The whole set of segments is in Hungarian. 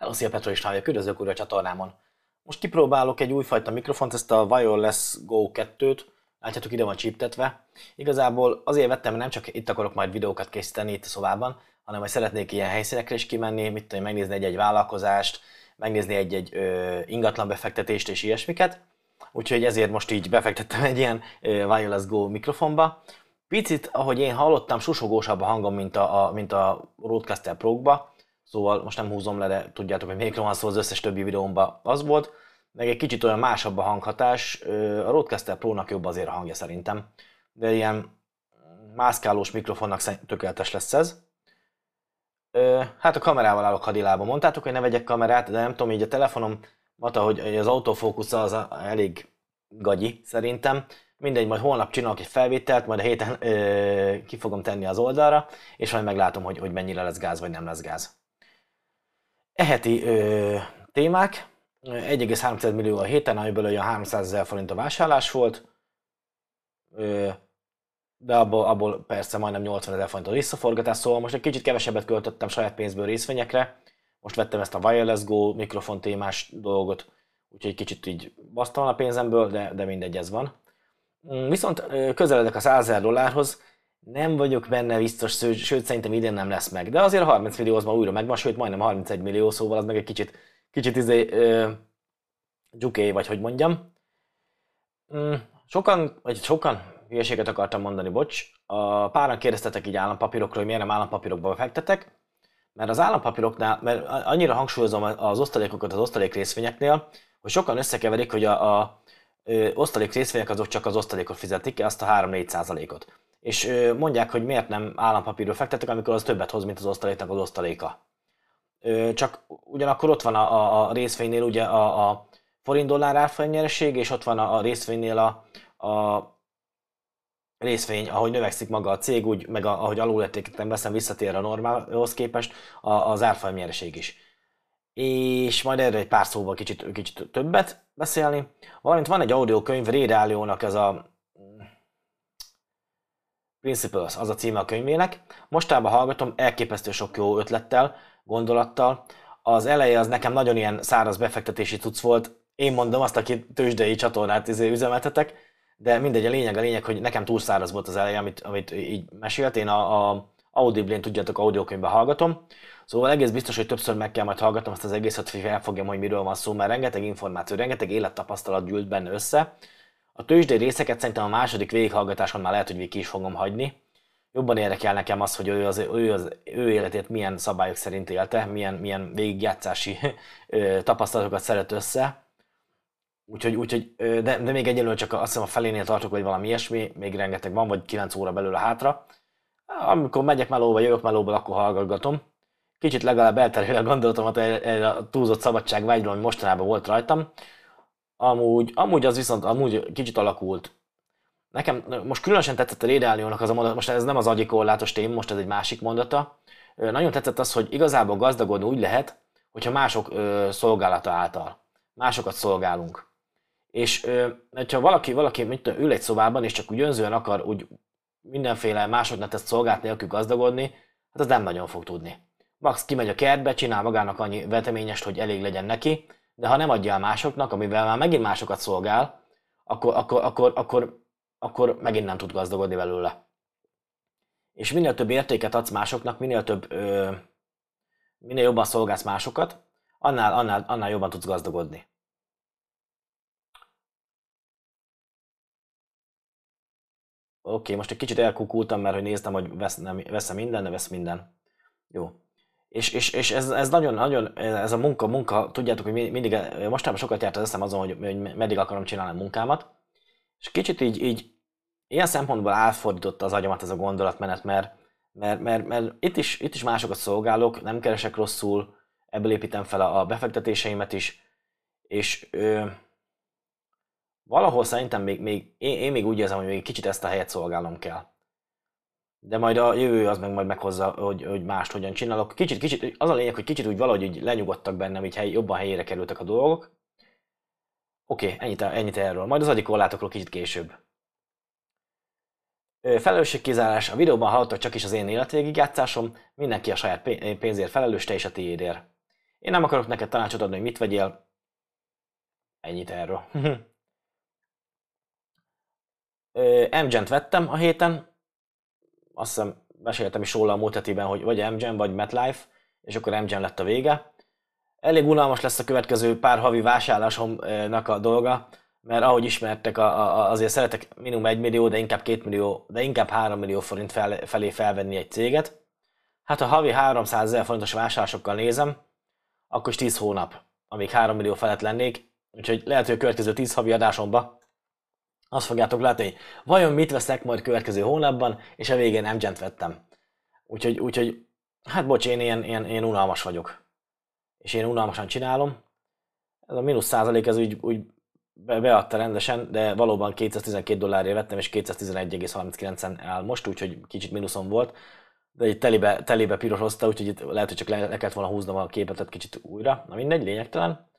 Hello, szia Petro István vagyok, üdvözlök újra a csatornámon. Most kipróbálok egy újfajta mikrofont, ezt a Wireless Go 2-t. Látjátok, ide van csíptetve. Igazából azért vettem, mert nem csak itt akarok majd videókat készíteni itt a szobában, hanem hogy szeretnék ilyen helyszínekre is kimenni, mit tudom, megnézni egy-egy vállalkozást, megnézni egy-egy ingatlan befektetést és ilyesmiket. Úgyhogy ezért most így befektettem egy ilyen Wireless Go mikrofonba. Picit, ahogy én hallottam, susogósabb a hangom, mint a, a, mint a Rodecaster Pro-ba, Szóval most nem húzom le, de tudjátok, hogy még van szó, az összes többi videómban az volt. Meg egy kicsit olyan másabb a hanghatás. A Rodecaster Pro-nak jobb azért a hangja szerintem. De ilyen mászkálós mikrofonnak tökéletes lesz ez. Hát a kamerával állok hadilába. Mondtátok, hogy ne vegyek kamerát, de nem tudom, így a telefonom, mondta, hogy az autofókusz az elég gagyi szerintem. Mindegy, majd holnap csinálok egy felvételt, majd a héten ö, ki fogom tenni az oldalra, és majd meglátom, hogy, hogy mennyire lesz gáz, vagy nem lesz gáz. Eheti ö, témák, 1,3 millió a héten, amiből olyan 300 ezer forint a vásárlás volt, ö, de abból, abból persze majdnem 80 ezer forint a visszaforgatás, szóval most egy kicsit kevesebbet költöttem saját pénzből részvényekre, most vettem ezt a Wireless Go mikrofon témás dolgot, úgyhogy kicsit így basztam a pénzemből, de, de mindegy, ez van. Mm, viszont közeledek a 100 ezer dollárhoz, nem vagyok benne biztos, sőt szerintem idén nem lesz meg. De azért a 30 millió az ma újra megvan, sőt majdnem 31 millió, szóval az meg egy kicsit, kicsit izé, ö, dzsuké, vagy hogy mondjam. Mm, sokan, vagy sokan, hülyeséget akartam mondani, bocs. A páran kérdeztetek így állampapírokról, hogy miért nem állampapírokba fektetek. Mert az állampapíroknál, mert annyira hangsúlyozom az osztalékokat az osztalék részvényeknél, hogy sokan összekeverik, hogy a, a ö, osztalék részvények azok csak az osztalékot fizetik, azt a 3-4 százalékot és mondják, hogy miért nem állampapírról fektetek, amikor az többet hoz, mint az osztaléknak az osztaléka. Csak ugyanakkor ott van a, a, részvénynél ugye a, a forint-dollár árfolyamnyereség, és ott van a, a részvénynél a, a részvény, ahogy növekszik maga a cég, úgy, meg a, ahogy alulértékítem veszem, visszatér a normálhoz képest a, az árfolyamnyereség is. És majd erre egy pár szóval kicsit, kicsit többet beszélni. Valamint van egy audiokönyv, Ray Dalio-nak ez a Principles az a címe a könyvének. Mostában hallgatom, elképesztő sok jó ötlettel, gondolattal. Az eleje az nekem nagyon ilyen száraz befektetési cucc volt. Én mondom azt, aki tőzsdei csatornát izé üzemeltetek, de mindegy, a lényeg a lényeg, hogy nekem túl száraz volt az eleje, amit, amit így mesélt. Én a, a Audible-n, tudjátok, audiokönyvben hallgatom. Szóval egész biztos, hogy többször meg kell majd hallgatom ezt az egészet, hogy elfogjam, hogy miről van szó, mert rengeteg információ, rengeteg élettapasztalat gyűlt benne össze a tőzsdei részeket szerintem a második végighallgatáson már lehet, hogy végig is fogom hagyni. Jobban érdekel nekem az, hogy ő, az, ő, az, ő életét milyen szabályok szerint élte, milyen, milyen végigjátszási tapasztalatokat szeret össze. Úgyhogy, úgyhogy de, de még egyelőre csak azt hiszem a felénél tartok, vagy valami ilyesmi, még rengeteg van, vagy 9 óra belőle hátra. Amikor megyek melóba, jövök melóba, akkor hallgatgatom. Kicsit legalább elterül a gondolatomat erre a túlzott szabadságvágyról, ami mostanában volt rajtam. Amúgy, amúgy az viszont amúgy kicsit alakult. Nekem most különösen tetszett a Rédeáliónak az a mondat, most ez nem az agyikorlátos téma, most ez egy másik mondata. Nagyon tetszett az, hogy igazából gazdagodni úgy lehet, hogyha mások ö, szolgálata által. Másokat szolgálunk. És ö, hogyha valaki, valaki mit tudom, ül egy szobában, és csak úgy önzően akar úgy mindenféle másoknak tesz szolgált nélkül gazdagodni, hát az nem nagyon fog tudni. Max kimegy a kertbe, csinál magának annyi veteményest, hogy elég legyen neki, de ha nem adja el másoknak, amivel már megint másokat szolgál, akkor, akkor, akkor, akkor, akkor megint nem tud gazdagodni belőle. És minél több értéket adsz másoknak, minél több, ö, minél jobban szolgálsz másokat, annál, annál, annál jobban tudsz gazdagodni. Oké, okay, most egy kicsit elkukultam, mert hogy néztem, hogy vesz, nem, veszem minden, de vesz minden. Jó. És, és, és ez, ez nagyon, nagyon, ez a munka, munka, tudjátok, hogy mindig, mostában sokat járt az eszem azon, hogy, hogy meddig akarom csinálni a munkámat, és kicsit így, így ilyen szempontból átfordította az agyamat ez a gondolatmenet, mert, mert, mert, mert itt, is, itt is másokat szolgálok, nem keresek rosszul, ebből építem fel a befektetéseimet is, és ö, valahol szerintem még, még én, én még úgy érzem, hogy még kicsit ezt a helyet szolgálnom kell de majd a jövő az meg majd meghozza, hogy, hogy mást hogyan csinálok. Kicsit, kicsit, az a lényeg, hogy kicsit úgy valahogy úgy lenyugodtak bennem, így hely, jobban helyére kerültek a dolgok. Oké, okay, ennyit, ennyit erről. Majd az agyi korlátokról kicsit később. Felelősségkizárás. A videóban hallottak csak is az én életvégig játszásom, mindenki a saját pénzért felelős, te is a tiédért. Én nem akarok neked tanácsot adni, hogy mit vegyél. Ennyit erről. MGen-t vettem a héten, azt hiszem meséltem is róla a múlt hetiben, hogy vagy MGen, vagy MetLife, és akkor MGen lett a vége. Elég unalmas lesz a következő pár havi vásárlásomnak a dolga, mert ahogy ismertek, a, a, azért szeretek minimum 1 millió, de inkább 2 millió, de inkább 3 millió forint fel, felé felvenni egy céget. Hát ha havi 300 ezer forintos vásárlásokkal nézem, akkor is 10 hónap, amíg 3 millió felett lennék, úgyhogy lehet, hogy a következő 10 havi adásomba azt fogjátok látni, hogy vajon mit veszek majd következő hónapban, és a végén m vettem. Úgyhogy, úgyhogy hát bocs, én ilyen, ilyen, ilyen unalmas vagyok. És én unalmasan csinálom. Ez a mínusz százalék, ez úgy, úgy be, beadta rendesen, de valóban 212 dollárért vettem, és 211,39-en áll most, úgyhogy kicsit mínuszom volt. De egy telibe, telibe pirosozta, úgyhogy itt lehet, hogy csak le, le kellett volna húznom a képet kicsit újra. Na mindegy, lényegtelen.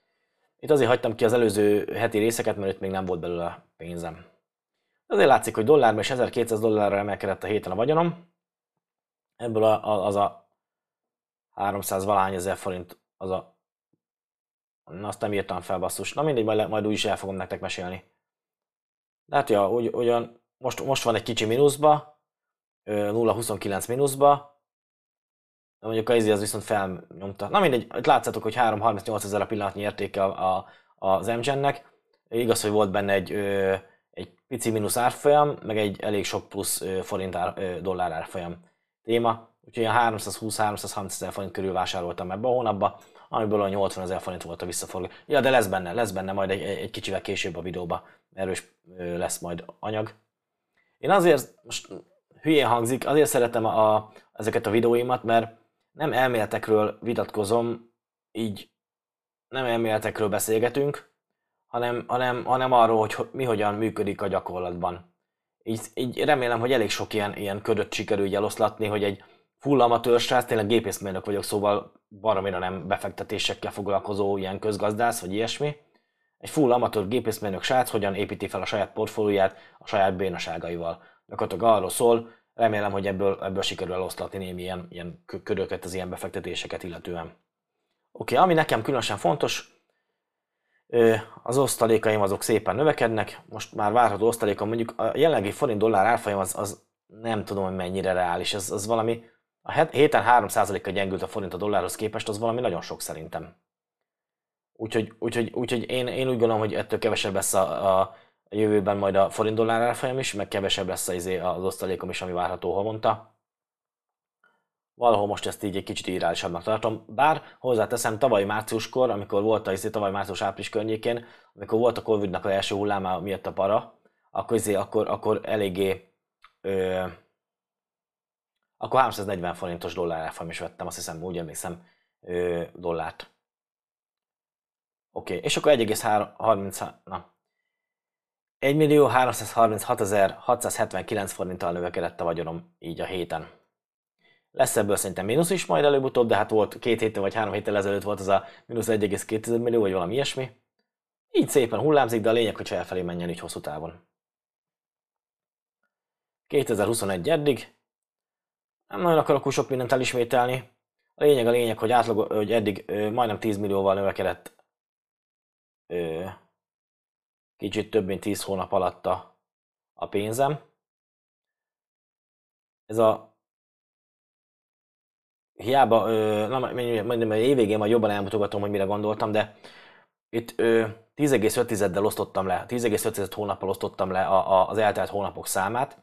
Itt azért hagytam ki az előző heti részeket, mert itt még nem volt belőle pénzem. Azért látszik, hogy dollárban és 1200 dollárra emelkedett a héten a vagyonom. Ebből a, a, az a 300 valány ezer forint, az a... Na, azt nem írtam fel, basszus. Na mindegy, majd, majd úgy is el fogom nektek mesélni. De hát ja, ugy, ugyan most, most van egy kicsi mínuszba, 0,29 mínuszba, de mondjuk a Easy az viszont felnyomta. Na mindegy, itt látszatok, hogy 338 ezer a pillanatnyi értéke a, a, az MGen-nek. Igaz, hogy volt benne egy, egy pici mínusz árfolyam, meg egy elég sok plusz ö, forint ár, dollár árfolyam téma. Úgyhogy ilyen 320-330 ezer forint körül vásároltam ebbe a hónapba, amiből a 80 ezer forint volt a visszaforgó. Ja, de lesz benne, lesz benne majd egy, egy kicsivel később a videóba, erős lesz majd anyag. Én azért, most hülyén hangzik, azért szeretem a, ezeket a videóimat, mert nem elméletekről vitatkozom, így nem elméletekről beszélgetünk, hanem, hanem, hanem arról, hogy mi hogyan működik a gyakorlatban. Így, így remélem, hogy elég sok ilyen, ilyen ködöt sikerül így eloszlatni, hogy egy full amatőr srác, tényleg gépészmérnök vagyok, szóval baromira nem befektetésekkel foglalkozó ilyen közgazdász, vagy ilyesmi. Egy full amatőr gépészmérnök srác hogyan építi fel a saját portfólióját a saját bénaságaival. Gyakorlatilag arról szól, remélem, hogy ebből, ebből sikerül eloszlatni némi ilyen, ilyen ködöket az ilyen befektetéseket illetően. Oké, okay, ami nekem különösen fontos, az osztalékaim azok szépen növekednek, most már várható osztalékom, mondjuk a jelenlegi forint dollár árfolyam az, az nem tudom, hogy mennyire reális, ez az valami, a héten 3%-kal gyengült a forint a dollárhoz képest, az valami nagyon sok szerintem. Úgyhogy, úgyhogy, úgyhogy én, én úgy gondolom, hogy ettől kevesebb lesz a, a, a jövőben majd a forint dollár árfolyam is, meg kevesebb lesz az, izé, az osztalékom is, ami várható havonta. Valahol most ezt így egy kicsit irreálisabbnak tartom, bár hozzáteszem tavaly márciuskor, amikor volt a izé, tavaly március-április környékén, amikor volt a Covid-nak az első hulláma miatt a para, akkor, izé, akkor, akkor eléggé ö, akkor 340 forintos dollár árfolyam is vettem, azt hiszem, úgy emlékszem, ö, dollárt. Oké, okay. és akkor 1,30, na, 1.336.679 forinttal növekedett a vagyonom így a héten. Lesz ebből szerintem mínusz is majd előbb-utóbb, de hát volt két héttel vagy három héttel ezelőtt volt az a mínusz 1,2 millió, vagy valami ilyesmi. Így szépen hullámzik, de a lényeg, hogy felfelé menjen így hosszú távon. 2021 eddig. Nem nagyon akarok sok mindent elismételni. A lényeg a lényeg, hogy, átlag, hogy eddig ö, majdnem 10 millióval növekedett ö, kicsit több mint 10 hónap alatt a, a pénzem. Ez a hiába, ö, na, mondjam, évvégén majd jobban elmutogatom, hogy mire gondoltam, de itt 10,5-del osztottam le, 10,5 hónappal osztottam le a, a, az eltelt hónapok számát.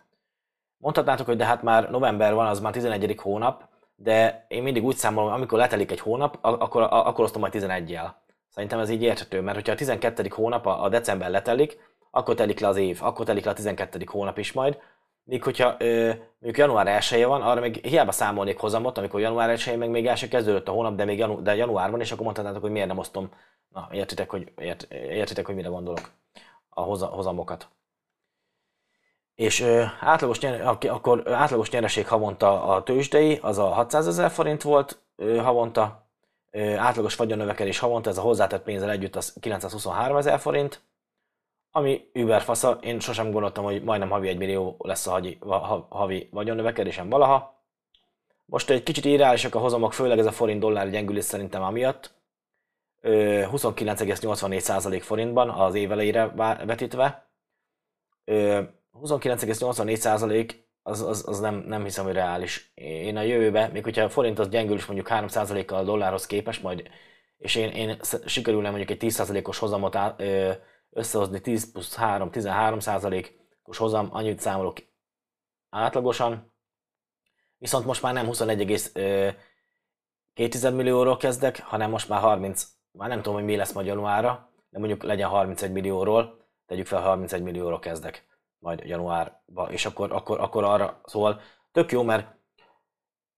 Mondhatnátok, hogy de hát már november van, az már 11. hónap, de én mindig úgy számolom, amikor letelik egy hónap, akkor, akkor osztom majd 11-jel. Szerintem ez így érthető, mert hogyha a 12. hónap a, december letelik, akkor telik le az év, akkor telik le a 12. hónap is majd. Míg hogyha ö, mondjuk január 1 van, arra még hiába számolnék hozamot, amikor január 1 meg még el sem kezdődött a hónap, de még janu, de január van, és akkor mondhatnátok, hogy miért nem osztom. Na, értitek, hogy, ért, értitek, hogy mire gondolok a hozamokat. És ö, átlagos, nyer, akkor átlagos nyereség havonta a tőzsdei, az a 600 ezer forint volt ö, havonta, átlagos vagyonnövekedés havonta, ez a hozzátett pénzzel együtt az 923 ezer forint, ami überfasza, én sosem gondoltam, hogy majdnem havi 1 millió lesz a havi, havi vagyonnövekedésem valaha. Most egy kicsit irreálisak a hozamok, főleg ez a forint dollár gyengülés szerintem amiatt, 29,84% forintban az év elejére vetítve. 29,84% az, az, az nem, nem hiszem, hogy reális. Én a jövőbe, még hogyha a forint az gyengül is mondjuk 3%-kal a dollárhoz képest, majd, és én, én sikerülne mondjuk egy 10%-os hozamot összehozni, 10 plusz 3, 13%-os hozam, annyit számolok átlagosan. Viszont most már nem 21,2 millióról kezdek, hanem most már 30, már nem tudom, hogy mi lesz majd januárra, de mondjuk legyen 31 millióról, tegyük fel 31 millióról kezdek majd januárban, és akkor, akkor, akkor arra, szóval tök jó, mert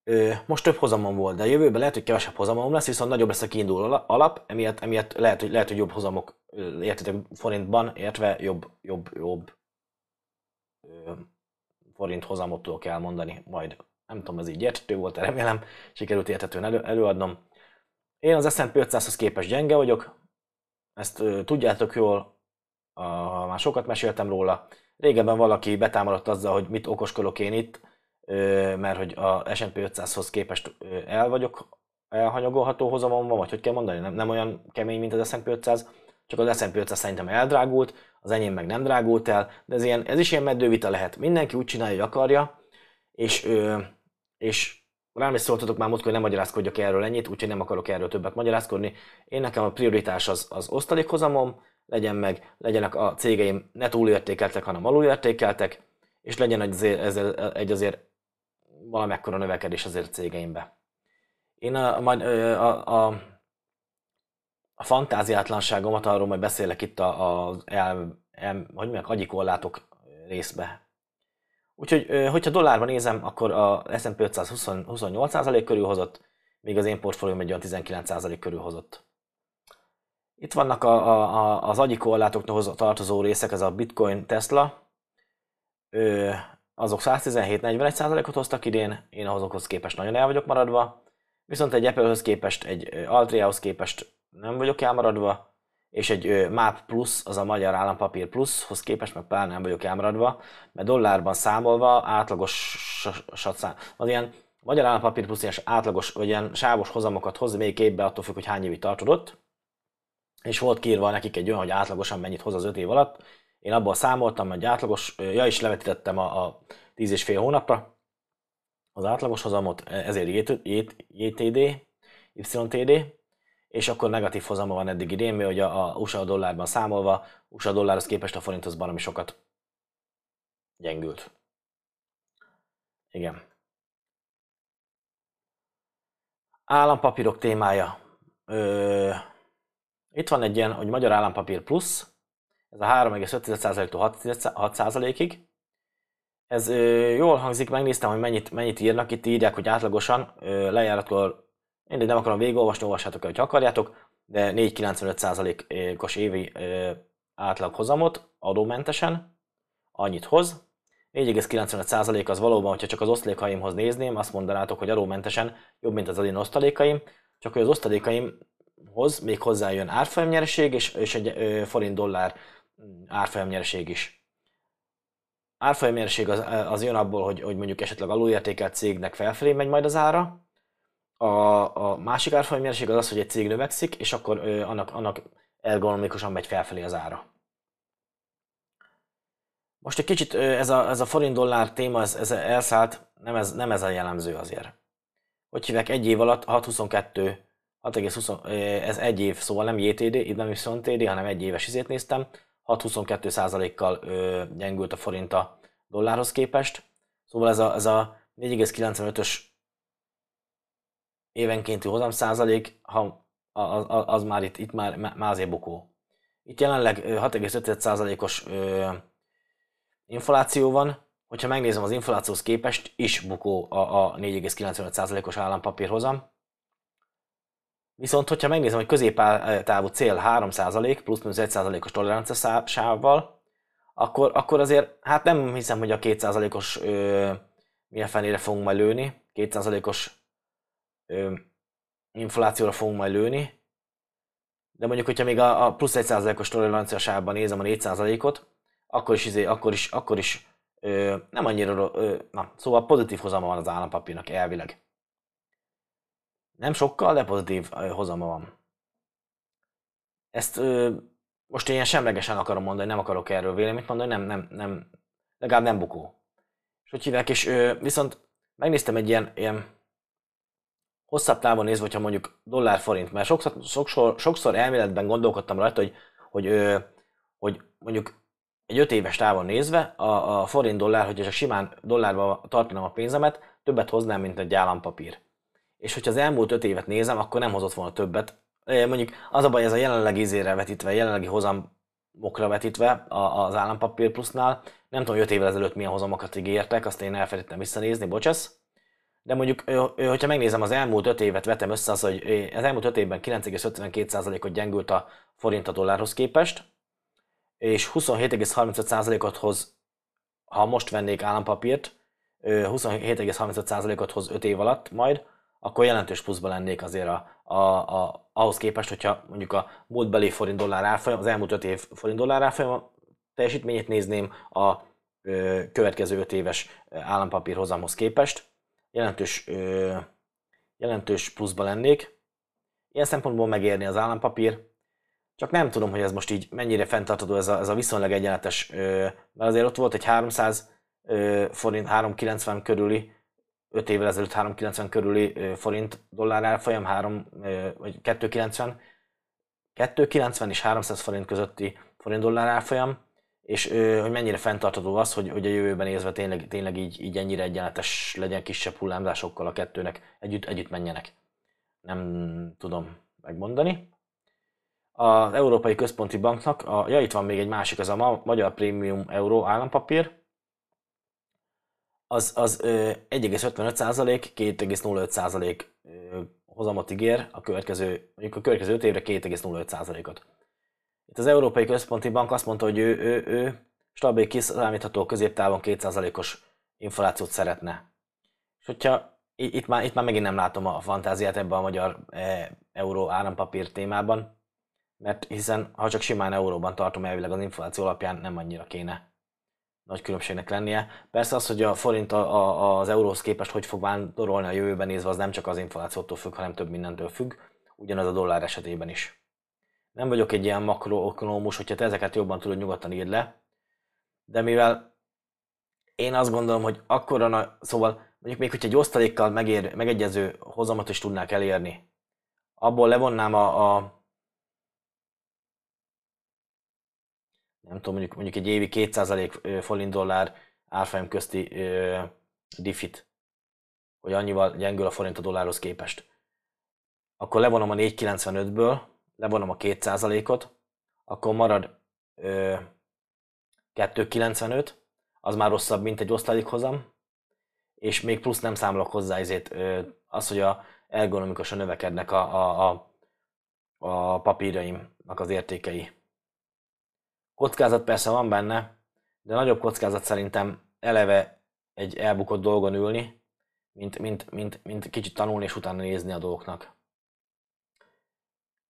ö, most több hozamom volt, de jövőben lehet, hogy kevesebb hozamom lesz, viszont nagyobb lesz a kiinduló alap, emiatt, emiatt lehet, hogy, lehet, hogy jobb hozamok, értetek forintban, értve jobb, jobb, jobb ö, forint hozamot tudok elmondani, majd nem tudom, ez így érthető volt, remélem, sikerült érthetően elő, előadnom. Én az S&P 500-hoz képest gyenge vagyok, ezt ö, tudjátok jól, a, már sokat meséltem róla, Régebben valaki betámadott azzal, hogy mit okoskolok én itt, mert hogy a S&P 500-hoz képest el vagyok elhanyagolható hozamon van, vagy hogy kell mondani, nem, nem olyan kemény, mint az S&P 500, csak az S&P 500 szerintem eldrágult, az enyém meg nem drágult el, de ez, ilyen, ez is ilyen meddővita lehet. Mindenki úgy csinálja, hogy akarja, és, és rám is szóltatok már múltkor, hogy nem magyarázkodjak erről ennyit, úgyhogy nem akarok erről többet magyarázkodni. Én nekem a prioritás az, az osztalékhozamom, legyen meg, legyenek a cégeim ne túlértékeltek, hanem alulértékeltek, és legyen egy azért, egy azért valamekkora növekedés azért cégeimbe. Én a, a, a, a fantáziátlanságomat, arról majd beszélek itt az hogy mondják, agyikollátok részbe. Úgyhogy, hogyha dollárban nézem, akkor a S&P 500 28% körül hozott, míg az én portfólióm egy olyan 19% körül hozott. Itt vannak a, a, az agyi korlátokhoz tartozó részek, ez a Bitcoin, Tesla. Ö, azok 117-41%-ot hoztak idén, én ahhozokhoz képest nagyon el vagyok maradva. Viszont egy Apple-höz képest, egy Altriahoz képest nem vagyok elmaradva, és egy MAP Plus, az a Magyar Állampapír Plushoz képest meg pár nem vagyok elmaradva, mert dollárban számolva átlagos szám, az ilyen Magyar Állampapír Plus ilyen átlagos, vagy ilyen sávos hozamokat hoz még képbe, attól függ, hogy hány évig tartodott és volt kiírva nekik egy olyan, hogy átlagosan mennyit hoz az 5 év alatt. Én abból számoltam, hogy átlagos, ja is levetítettem a, a 10 és fél hónapra az átlagos hozamot, ezért JTD, YTD, és akkor negatív hozama van eddig idén, mert hogy a, USA dollárban számolva, USA dollárhoz képest a forint az baromi sokat gyengült. Igen. Állampapírok témája. Ö, itt van egy ilyen, hogy Magyar Állampapír Plusz, ez a 3,5%-tól 6%-ig. Ez ö, jól hangzik, megnéztem, hogy mennyit, mennyit írnak, itt írják, hogy átlagosan ö, lejáratkor, én nem akarom végigolvasni, olvassátok el, hogy akarjátok, de 4,95%-os évi ö, átlag hozamot adómentesen, annyit hoz. 4,95% az valóban, hogyha csak az osztalékaimhoz nézném, azt mondanátok, hogy adómentesen jobb, mint az én osztalékaim, csak hogy az osztalékaim hoz még hozzájön árfolyamnyereség és, és egy forint-dollár mm, árfolyamnyereség is. Árfolyamnyereség az, az jön abból, hogy, hogy mondjuk esetleg alulértékelt cégnek felfelé megy majd az ára. A, a másik árfolyamnyereség az az, hogy egy cég növekszik, és akkor ö, annak, annak ergonomikusan megy felfelé az ára. Most egy kicsit ez a, ez a forint-dollár téma, ez, ez elszállt, nem ez, nem ez a jellemző azért. Hogy hívják, egy év alatt 6,22 6,20, ez egy év, szóval nem JTD, itt nem is TD, hanem egy éves izét néztem. 6,22%-kal gyengült a forint a dollárhoz képest. Szóval ez a, ez a 4,95-ös évenkénti hozam százalék, ha, az, az már itt, itt már, már azért bukó. Itt jelenleg 6,5%-os infláció van, hogyha megnézem az inflációhoz képest is bukó a, a 4,95%-os állampapírhozam. Viszont, hogyha megnézem, hogy középtávú cél 3% plusz-minusz 1%-os tolerancia sávval, akkor, akkor azért, hát nem hiszem, hogy a 2%-os ö, milyen fenére fogunk majd lőni, 2%-os ö, inflációra fogunk majd lőni, de mondjuk, hogyha még a, a plusz 1%-os tolerancia sávban nézem a 4%-ot, akkor is, izé, akkor is, akkor is ö, nem annyira, ö, na, szóval pozitív hozama van az állampapírnak elvileg. Nem sokkal, de pozitív hozama van. ezt ö, most ilyen semlegesen akarom mondani, nem akarok erről véleményt mondani, nem, nem, nem, legalább nem bukó. És hogy hívják, és ö, viszont megnéztem egy ilyen, ilyen hosszabb távon nézve, hogyha mondjuk dollár-forint, mert sokszor, sokszor, sokszor elméletben gondolkodtam rajta, hogy, hogy, ö, hogy mondjuk egy öt éves távon nézve a, a forint dollár, hogyha simán dollárba tartanám a pénzemet, többet hoznám, mint egy állampapír. És hogyha az elmúlt öt évet nézem, akkor nem hozott volna többet. Mondjuk az a baj, ez a jelenlegi izére vetítve, jelenlegi hozamokra vetítve az állampapír plusznál. Nem tudom, hogy öt évvel ezelőtt milyen hozamokat ígértek, azt én elfelejtettem visszanézni, bocsász. De mondjuk, hogyha megnézem az elmúlt öt évet, vetem össze az, hogy az elmúlt öt évben 9,52%-ot gyengült a forint a dollárhoz képest, és 27,35%-ot hoz, ha most vennék állampapírt, 27,35%-ot hoz 5 év alatt majd, akkor jelentős pluszban lennék azért a, a, a, ahhoz képest, hogyha mondjuk a múltbeli forint dollár árfolyam, az elmúlt 5 év forint dollár árfolyam teljesítményét nézném a ö, következő 5 éves állampapír hozamhoz képest, jelentős, ö, jelentős pluszban lennék. Ilyen szempontból megérni az állampapír, csak nem tudom, hogy ez most így mennyire fenntartható ez a, ez a viszonylag egyenletes, mert azért ott volt egy 300 forint, 390 körüli, 5 évvel ezelőtt 390 körüli forint dollár árfolyam, 3 vagy 290, 290 és 300 forint közötti forint dollár árfolyam, és hogy mennyire fenntartható az, hogy, hogy a jövőben nézve tényleg, tényleg így, így ennyire egyenletes legyen kisebb hullámzásokkal a kettőnek együtt, együtt menjenek. Nem tudom megmondani. Az Európai Központi Banknak, a, ja itt van még egy másik, az a Magyar Prémium Euró állampapír, az, az 1,55%, 2,05% hozamot ígér a következő, mondjuk a következő 5 évre 2,05%-ot. Itt az Európai Központi Bank azt mondta, hogy ő, ő, ő stabil, kiszámítható középtávon 2%-os inflációt szeretne. És hogyha itt már, itt már megint nem látom a fantáziát ebben a magyar e, euró állampapír témában, mert hiszen ha csak simán euróban tartom elvileg az infláció alapján nem annyira kéne nagy különbségnek lennie. Persze az, hogy a forint a, a, az euróhoz képest hogy fog vándorolni a jövőben nézve, az nem csak az inflációtól függ, hanem több mindentől függ, ugyanaz a dollár esetében is. Nem vagyok egy ilyen makroökonómus, hogyha te ezeket jobban tudod, nyugodtan írd le, de mivel én azt gondolom, hogy akkora, na, szóval mondjuk még, hogy egy osztalékkal megér, megegyező hozamot is tudnák elérni, abból levonnám a, a nem tudom, mondjuk, mondjuk egy évi 2% forint dollár árfolyam közti ö, diffit, hogy annyival gyengül a forint a dollárhoz képest. Akkor levonom a 4,95-ből, levonom a 2%-ot, akkor marad ö, 2,95, az már rosszabb, mint egy osztalékhozam, és még plusz nem számolok hozzá ezért, az, hogy a ergonomikusan növekednek a, a, a, a papírjaimnak az értékei. Kockázat persze van benne, de nagyobb kockázat szerintem eleve egy elbukott dolgon ülni, mint, mint, mint, mint kicsit tanulni és utána nézni a dolgoknak.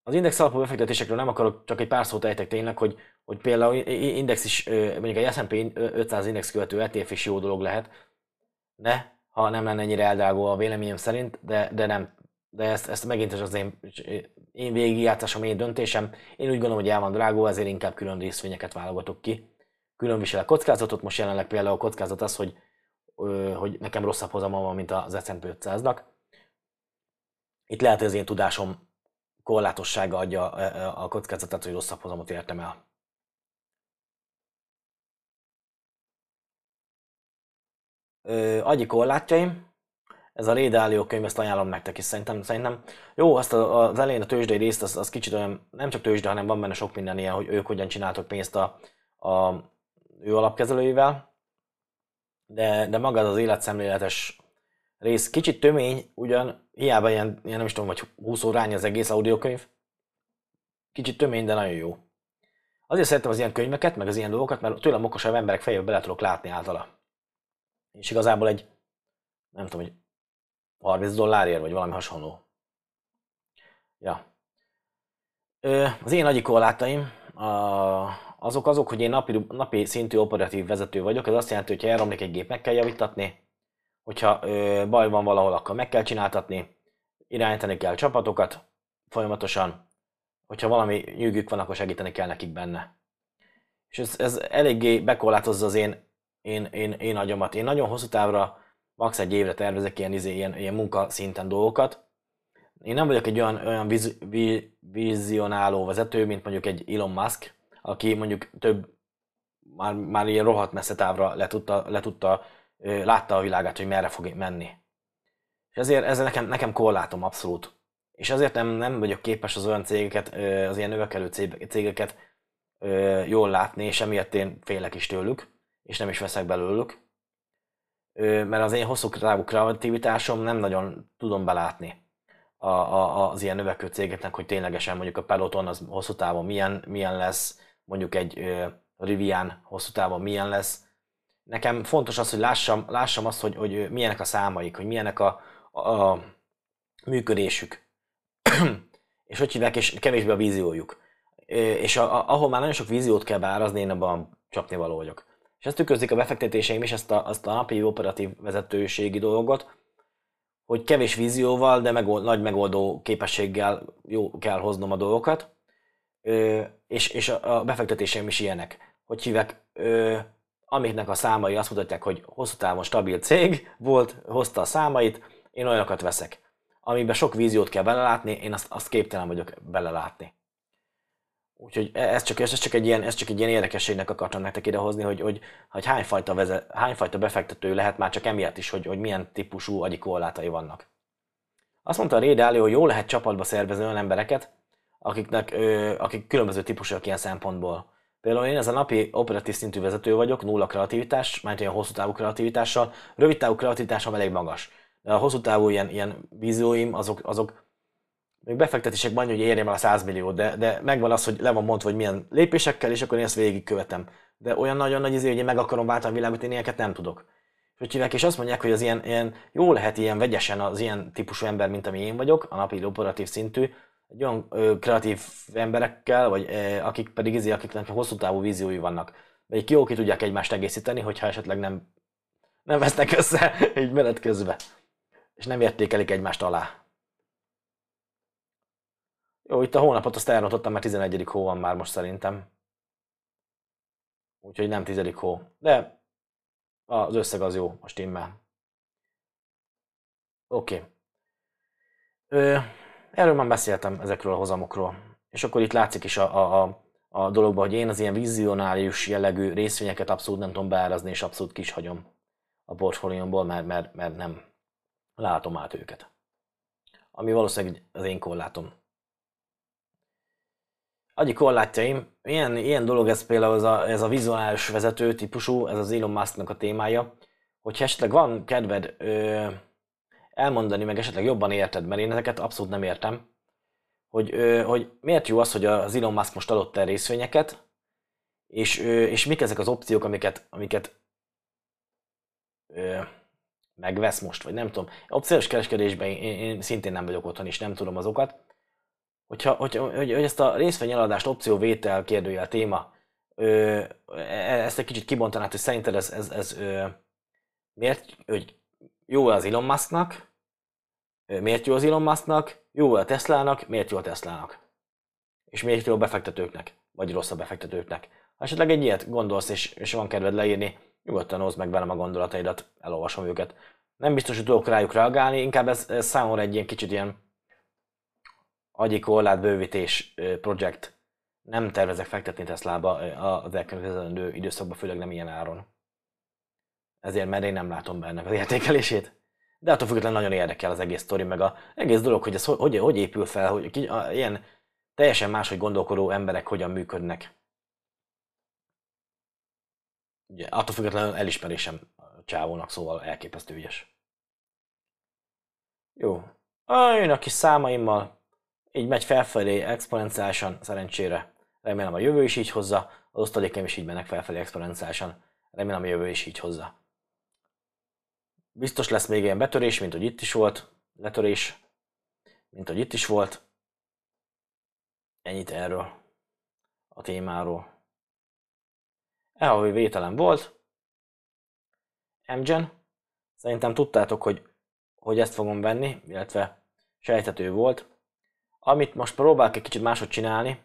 Az index alapú befektetésekről nem akarok, csak egy pár szót ejtek tényleg, hogy, hogy például index is, mondjuk egy S&P 500 index követő ETF is jó dolog lehet, de ha nem lenne ennyire eldrágó a véleményem szerint, de, de nem de ezt, ezt megint is az én, én végigjátszásom, én döntésem. Én úgy gondolom, hogy el van drágó, ezért inkább külön részvényeket válogatok ki. Külön viselek kockázatot, most jelenleg például a kockázat az, hogy, hogy nekem rosszabb hozamom van, mint az S&P 500-nak. Itt lehet, hogy az én tudásom korlátossága adja a kockázatot, hogy rosszabb hozamot értem el. agyi korlátjaim, ez a Ray könyv, ezt ajánlom nektek is, szerintem, szerintem jó, azt az elején a tőzsdei részt, az, az kicsit olyan, nem csak tőzsde, hanem van benne sok minden ilyen, hogy ők hogyan csináltak pénzt a, a ő alapkezelőivel, de, de maga az életszemléletes rész kicsit tömény, ugyan hiába ilyen, ilyen nem is tudom, vagy 20 órány az egész audiokönyv, kicsit tömény, de nagyon jó. Azért szeretem az ilyen könyveket, meg az ilyen dolgokat, mert tőlem okosabb emberek fejébe bele tudok látni általa. És igazából egy, nem tudom, hogy 30 dollárért, vagy valami hasonló. Ja. Az én nagy korlátaim azok azok, hogy én napi, napi szintű operatív vezető vagyok, ez azt jelenti, hogy ha elromlik egy gép, meg kell javítatni, hogyha baj van valahol, akkor meg kell csináltatni, irányítani kell csapatokat folyamatosan, hogyha valami nyűgük van, akkor segíteni kell nekik benne. És ez, ez eléggé bekorlátozza az én, én, én, én agyamat. Én nagyon hosszú távra, max. egy évre tervezek ilyen, izé, ilyen, ilyen munkaszinten dolgokat. Én nem vagyok egy olyan, olyan viz, vi, vizionáló vezető, mint mondjuk egy Elon Musk, aki mondjuk több, már, már ilyen rohadt messze távra le tudta, látta a világát, hogy merre fog menni. És ezért ez nekem, nekem korlátom abszolút. És azért nem, nem vagyok képes az olyan cégeket, az ilyen növekelő cégeket jól látni, és emiatt én félek is tőlük, és nem is veszek belőlük. Mert az én hosszú távú kreativitásom nem nagyon tudom belátni a, a, az ilyen növekvő cégeknek, hogy ténylegesen mondjuk a Peloton az hosszú távon milyen, milyen lesz, mondjuk egy Rivian hosszú távon milyen lesz, nekem fontos az, hogy lássam, lássam azt, hogy, hogy milyenek a számaik, hogy milyenek a, a, a működésük. és hogy hívják, és kevésbé a víziójuk. És a, a, ahol már nagyon sok víziót kell beárazni, én abban csapni való vagyok. És ezt tükrözik a befektetéseim is, ezt a, azt a napi operatív vezetőségi dolgot, hogy kevés vízióval, de megold, nagy megoldó képességgel jó kell hoznom a dolgokat, ö, és, és a, a befektetéseim is ilyenek. Hogy hívják, ö, amiknek a számai azt mutatják, hogy hosszú távon stabil cég volt, hozta a számait, én olyanokat veszek. Amiben sok víziót kell belelátni, én azt, azt képtelen vagyok belelátni. Úgyhogy e, ez csak, ez csak, egy ilyen, ez csak egy ilyen érdekességnek akartam nektek idehozni, hogy, hogy, hogy hányfajta, veze, hányfajta befektető lehet már csak emiatt is, hogy, hogy milyen típusú agyi korlátai vannak. Azt mondta a Réde elő, hogy jó lehet csapatba szervezni olyan embereket, akiknek, ö, akik különböző típusúak ilyen szempontból. Például én ez a napi operatív szintű vezető vagyok, nulla kreativitás, mert olyan hosszú távú kreativitással, rövid távú kreativitásom elég magas. De a hosszú távú ilyen, ilyen vízióim, azok, azok még befektetések mondja, hogy érjem el a 100 milliót, de, de megvan az, hogy le van mondva, hogy milyen lépésekkel, és akkor én ezt végigkövetem. De olyan nagyon nagy izé, hogy én meg akarom váltani a világot, én ilyeneket nem tudok. És, hogy és azt mondják, hogy az ilyen, ilyen, jó lehet ilyen vegyesen az ilyen típusú ember, mint ami én vagyok, a napi operatív szintű, egy olyan ö, kreatív emberekkel, vagy ö, akik pedig izé, akiknek hosszú távú víziói vannak. Vagy jó ki tudják egymást egészíteni, hogyha esetleg nem, nem vesznek össze egy menet közben. És nem értékelik egymást alá. Jó, itt a hónapot azt elrontottam, mert 11. hó van már most szerintem. Úgyhogy nem 10. hó. De az összeg az jó, most immel. Oké. Okay. Erről már beszéltem, ezekről a hozamokról. És akkor itt látszik is a, a, a dologban, hogy én az ilyen vizionárius jellegű részvényeket abszolút nem tudom beárazni, és abszolút kis hagyom a portfóliómból, mert, mert, mert nem látom át őket. Ami valószínűleg az én korlátom. Agyi korlátjaim, ilyen, ilyen dolog ez például ez a, ez a vizuális vezető típusú, ez az Elon Musknak a témája, hogyha esetleg van kedved ö, elmondani, meg esetleg jobban érted, mert én ezeket abszolút nem értem, hogy, ö, hogy miért jó az, hogy az Elon Musk most adott el részvényeket, és, ö, és mik ezek az opciók, amiket, amiket ö, megvesz most, vagy nem tudom. Opciós kereskedésben én, én szintén nem vagyok otthon, és nem tudom azokat. Hogyha, hogy, hogy, hogy ezt a részvényeladást opcióvétel kérdőjel téma, ö, e, ezt egy kicsit kibontanád, hogy szerinted ez, ez, ez ö, miért, hogy jó az Elon Musknak, Miért jó az Elon Musknak, jó a Teslának, miért jó a Teslának? És miért jó a befektetőknek, vagy rossz a befektetőknek? Ha esetleg egy ilyet gondolsz, és, és van kedved leírni, nyugodtan hozd meg velem a gondolataidat, elolvasom őket. Nem biztos, hogy tudok rájuk reagálni, inkább ez, ez számomra egy ilyen kicsit ilyen agyi korlátbővítés projekt. Nem tervezek fektetni Teslába az elkövetkezendő időszakban, főleg nem ilyen áron. Ezért, mert én nem látom be ennek az értékelését. De attól függetlenül nagyon érdekel az egész sztori, meg az egész dolog, hogy ez hogy, hogy épül fel, hogy ilyen teljesen máshogy gondolkodó emberek hogyan működnek. Ugye, attól függetlenül elismerésem csávónak, szóval elképesztő ügyes. Jó. Jön a kis számaimmal, így megy felfelé exponenciálisan, szerencsére. Remélem a jövő is így hozza, az osztalékem is így mennek felfelé exponenciálisan. Remélem a jövő is így hozza. Biztos lesz még ilyen betörés, mint hogy itt is volt, letörés, mint hogy itt is volt. Ennyit erről a témáról. Elhavi vételem volt. Mgen. Szerintem tudtátok, hogy, hogy ezt fogom venni, illetve sejthető volt. Amit most próbálok egy kicsit máshogy csinálni,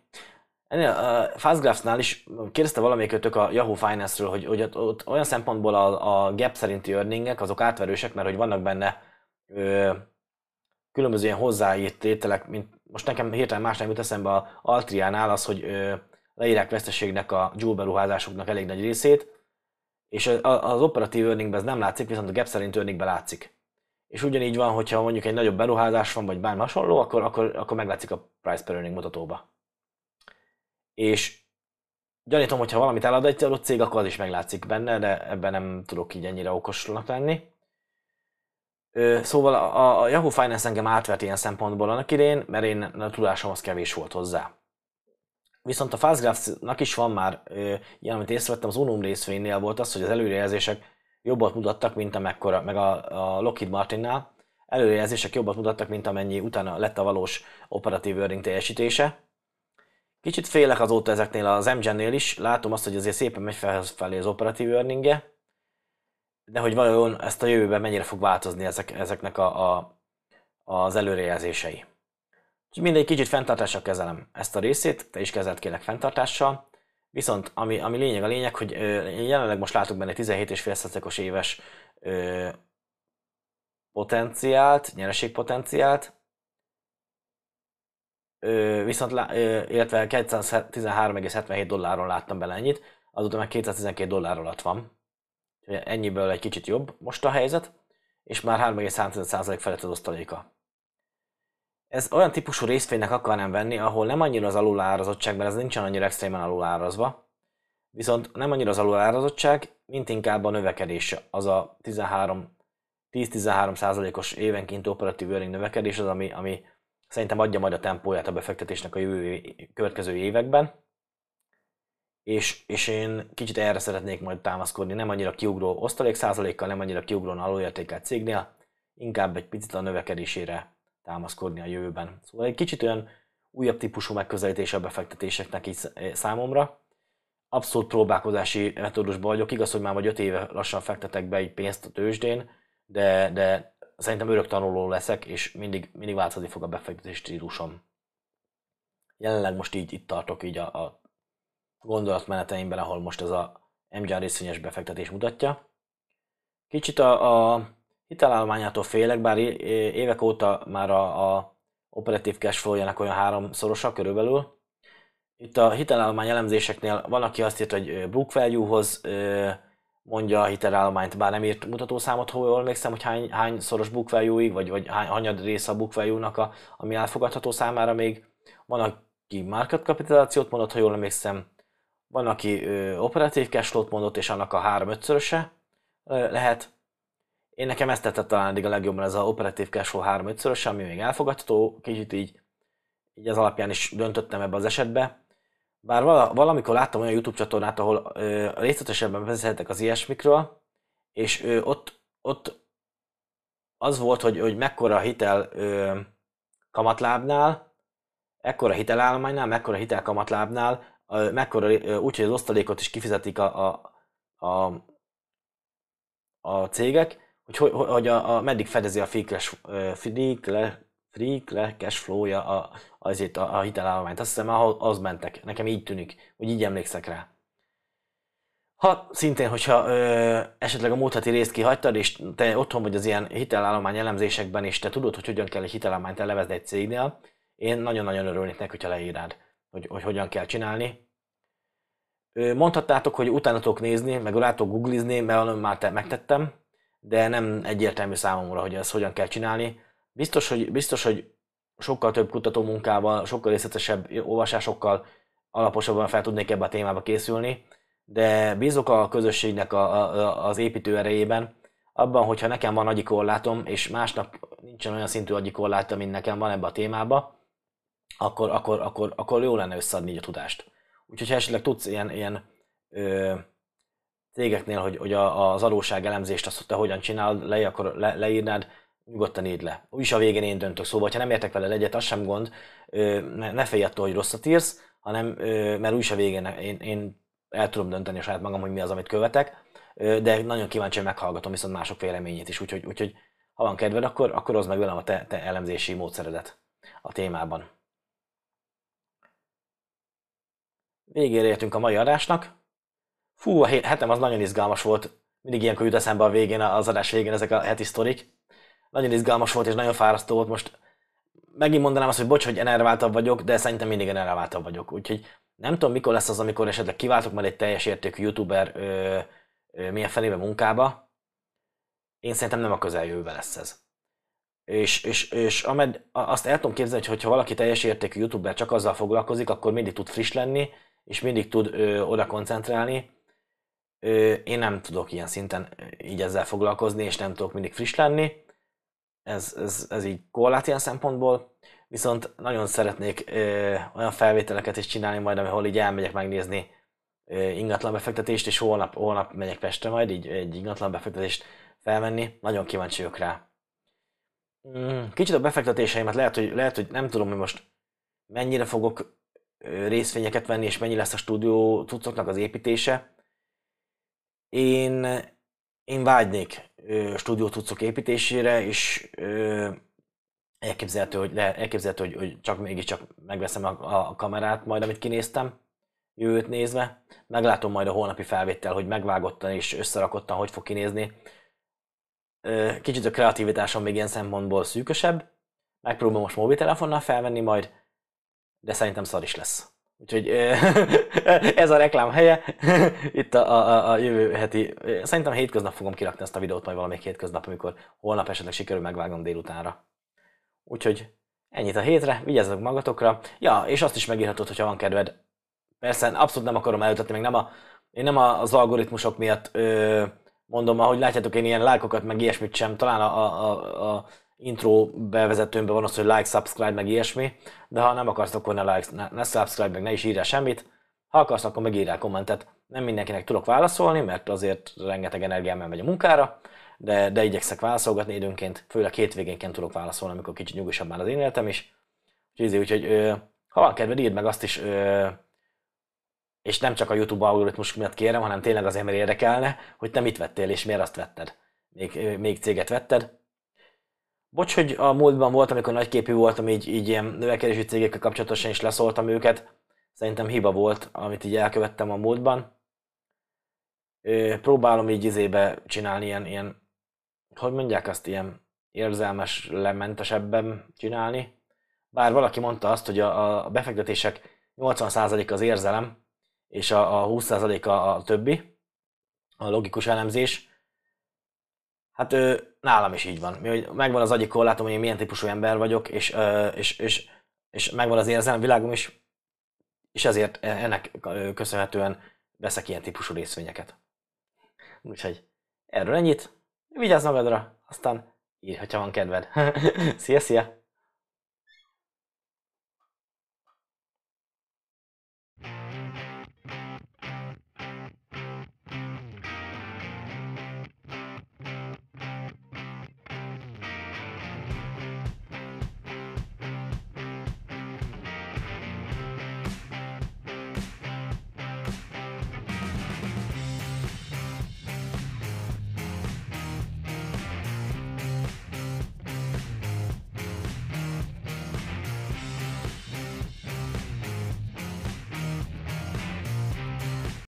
ennél a Fastgraphs-nál is kérdezte valamelyikőtök a Yahoo Finance-ről, hogy, hogy ott, ott olyan szempontból a, a gap szerinti earningek, azok átverősek, mert hogy vannak benne ö, különböző ilyen hozzáírt tételek, mint most nekem hirtelen más nem jut eszembe a Altriánál az, hogy ö, leírják veszteségnek a Joule beruházásoknak elég nagy részét, és az operatív earningben ez nem látszik, viszont a gap szerint earningben látszik. És ugyanígy van, hogyha mondjuk egy nagyobb beruházás van, vagy bármi hasonló, akkor, akkor, akkor meglátszik a price per earning mutatóba. És gyanítom, hogyha valamit elad egy adott cég, akkor az is meglátszik benne, de ebben nem tudok így ennyire okosnak lenni. Szóval a, Yahoo Finance engem átvert ilyen szempontból annak idén, mert én a tudásom az kevés volt hozzá. Viszont a Fastgraphs-nak is van már ilyen, amit észrevettem, az Unum részvénynél volt az, hogy az előrejelzések jobbat mutattak, mint amekkora, meg a, a Lockheed Martinnál, előrejelzések jobbat mutattak, mint amennyi utána lett a valós operatív earning teljesítése. Kicsit félek azóta ezeknél az MGN-nél is, látom azt, hogy azért szépen megy felfelé az operatív earningje, de hogy valójában ezt a jövőben mennyire fog változni ezek, ezeknek a, a, az előrejelzései. Úgyhogy mindegy, kicsit fenntartással kezelem ezt a részét, te is kezelt kérlek fenntartással. Viszont ami, ami lényeg a lényeg, hogy ö, jelenleg most látok benne 17,5%-os éves ö, potenciált, nyereségpotenciált, ö, viszont ö, illetve 213,77 dollárról láttam bele ennyit, azóta meg 212 dollár alatt van. Ennyiből egy kicsit jobb most a helyzet, és már 3,3% felett az osztaléka. Ez olyan típusú részvénynek akarnám venni, ahol nem annyira az alulárazottság, mert ez nincsen annyira extrémen alulárazva, viszont nem annyira az alulárazottság, mint inkább a növekedés, az a 13 10-13 százalékos évenként operatív earning növekedés az, ami, ami szerintem adja majd a tempóját a befektetésnek a jövő következő években. És, és én kicsit erre szeretnék majd támaszkodni, nem annyira kiugró osztalék százalékkal, nem annyira kiugró alulértékelt cégnél, inkább egy picit a növekedésére támaszkodni a jövőben. Szóval egy kicsit olyan újabb típusú megközelítés a befektetéseknek így számomra. Abszolút próbálkozási metódusban vagyok. Igaz, hogy már vagy 5 éve lassan fektetek be egy pénzt a tőzsdén, de, de szerintem örök tanuló leszek, és mindig, mindig változni fog a befektetési stílusom. Jelenleg most így itt tartok így a, a gondolatmeneteimben, ahol most ez a MGR részvényes befektetés mutatja. Kicsit a, a hitelállományától félek, bár évek óta már a, a operatív cash olyan háromszorosa körülbelül. Itt a hitelállomány elemzéseknél van, aki azt írt, hogy book value-hoz mondja a hitelállományt, bár nem írt mutatószámot, hol jól emlékszem, hogy hány, hány szoros book value-ig, vagy, vagy hány, hanyad része a book value-nak, a, ami elfogadható számára még. Van, aki market kapitalizációt mondott, ha jól emlékszem, van, aki ö, operatív cash mondott, és annak a 3-5-szöröse lehet. Én nekem ezt tette talán eddig a legjobban ez a operatív cash flow 3 5 ami még elfogadható, kicsit így, így az alapján is döntöttem ebbe az esetbe. Bár valamikor láttam olyan YouTube csatornát, ahol ö, részletesebben beszéltek az ilyesmikről, és ö, ott, ott az volt, hogy, hogy mekkora hitel ö, kamatlábnál, ekkora hitelállománynál, mekkora hitel kamatlábnál, ö, mekkora, úgyhogy az osztalékot is kifizetik a, a, a, a cégek, hogy, hogy, hogy a, a, meddig fedezi a free, free cash flow-ja a, azért a, a hitelállományt. Azt hiszem, az mentek. Nekem így tűnik, hogy így emlékszek rá. Ha szintén, hogyha ö, esetleg a múlt heti részt kihagytad, és te otthon vagy az ilyen hitelállomány elemzésekben, és te tudod, hogy hogyan kell egy hitelállományt elevezni egy cégnél, én nagyon-nagyon örülnék neki, hogyha leírád, hogy, hogy hogyan kell csinálni. Mondhattátok, hogy utána tudok nézni, meg rátok googlizni, mert már te megtettem, de nem egyértelmű számomra, hogy ezt hogyan kell csinálni. Biztos, hogy, biztos, hogy sokkal több kutató munkával, sokkal részletesebb olvasásokkal alaposabban fel tudnék ebbe a témába készülni, de bízok a közösségnek a, a, az építő erejében, abban, hogyha nekem van agyi korlátom, és másnak nincsen olyan szintű agyi korlátom, mint nekem van ebbe a témába, akkor, akkor, akkor, akkor jó lenne összeadni így a tudást. Úgyhogy ha esetleg tudsz ilyen, ilyen ö, cégeknél, hogy, hogy az adóság elemzést azt, hogy te hogyan csinálod, le, akkor le, leírnád, nyugodtan írd le. Úgyis a végén én döntök. Szóval, ha nem értek vele egyet, az sem gond, ne, ne félj attól, hogy rosszat írsz, hanem, mert úgyis a végén én, én el tudom dönteni a saját magam, hogy mi az, amit követek, de nagyon kíváncsi, meghallgatom viszont mások véleményét is, úgyhogy, úgyhogy ha van kedved, akkor, akkor az meg velem a te, te elemzési módszeredet a témában. Végére értünk a mai adásnak. Fú, a hetem az nagyon izgalmas volt. Mindig ilyenkor jut eszembe a végén, az adás végén ezek a heti sztorik. Nagyon izgalmas volt és nagyon fárasztó volt. Most megint mondanám azt, hogy bocs, hogy enerváltabb vagyok, de szerintem mindig enerváltabb vagyok. Úgyhogy nem tudom, mikor lesz az, amikor esetleg kiváltok majd egy teljes értékű youtuber ö, ö, milyen felébe munkába. Én szerintem nem a közeljövőben lesz ez. És, és, és amed, azt el tudom képzelni, hogy ha valaki teljes értékű youtuber csak azzal foglalkozik, akkor mindig tud friss lenni, és mindig tud ö, oda koncentrálni. Én nem tudok ilyen szinten így ezzel foglalkozni, és nem tudok mindig friss lenni. Ez, ez, ez így korlát ilyen szempontból. Viszont nagyon szeretnék olyan felvételeket is csinálni majd, ahol így elmegyek megnézni ingatlan befektetést, és holnap, holnap megyek Pestre majd, így egy ingatlan befektetést felvenni. Nagyon kíváncsi vagyok rá. Mm, kicsit a befektetéseimet lehet, hogy, lehet, hogy nem tudom, hogy most mennyire fogok részvényeket venni, és mennyi lesz a stúdió cuccoknak az építése. Én, én vágynék stúdió cuccok építésére, és elképzelhető, hogy, le, elképzelhető, hogy, hogy csak mégiscsak megveszem a, a kamerát, majd amit kinéztem, jövőt nézve. Meglátom majd a holnapi felvétel, hogy megvágottan és összerakottan hogy fog kinézni. Kicsit a kreativitásom még ilyen szempontból szűkösebb. Megpróbálom most mobiltelefonnal felvenni majd, de szerintem szar is lesz. Úgyhogy ez a reklám helye. Itt a, a, a jövő heti, szerintem hétköznap fogom kirakni ezt a videót, majd valamelyik hétköznap, amikor holnap esetleg sikerül megvágnom délutánra. Úgyhogy ennyit a hétre, vigyázzatok magatokra. Ja, és azt is megírhatod, hogyha van kedved. Persze abszolút nem akarom elütetni, meg nem a, én nem az algoritmusok miatt ö, mondom, ahogy látjátok, én ilyen lájkokat, meg ilyesmit sem, talán a, a, a, a intro bevezetőmben van az, hogy like, subscribe, meg ilyesmi, de ha nem akarsz, akkor ne like, ne, ne subscribe, meg ne is írja semmit. Ha akarsz, akkor megírjál kommentet. Nem mindenkinek tudok válaszolni, mert azért rengeteg energiám megy a munkára, de, de igyekszek válaszolgatni időnként, főleg hétvégénként tudok válaszolni, amikor kicsit nyugosabb már az én életem is. Úgyhogy, úgyhogy ö, ha van kedved, írd meg azt is, és nem csak a YouTube algoritmus miatt kérem, hanem tényleg azért, mert érdekelne, hogy te mit vettél és miért azt vetted. Még, még céget vetted. Bocs, hogy a múltban volt, amikor nagyképű voltam, így, így ilyen növekedési cégekkel kapcsolatosan is leszóltam őket. Szerintem hiba volt, amit így elkövettem a múltban. Próbálom így izébe csinálni ilyen, ilyen hogy mondják azt, ilyen érzelmes, lementesebben csinálni. Bár valaki mondta azt, hogy a, a befektetések 80% az érzelem, és a, a 20% a, a többi, a logikus elemzés. Hát ő, nálam is így van. Mi, megvan az agyi korlátom, hogy én milyen típusú ember vagyok, és, és, és, és megvan az érzelem világom is, és ezért ennek köszönhetően veszek ilyen típusú részvényeket. Úgyhogy erről ennyit. Vigyázz magadra, aztán írj, ha van kedved. szia, szia!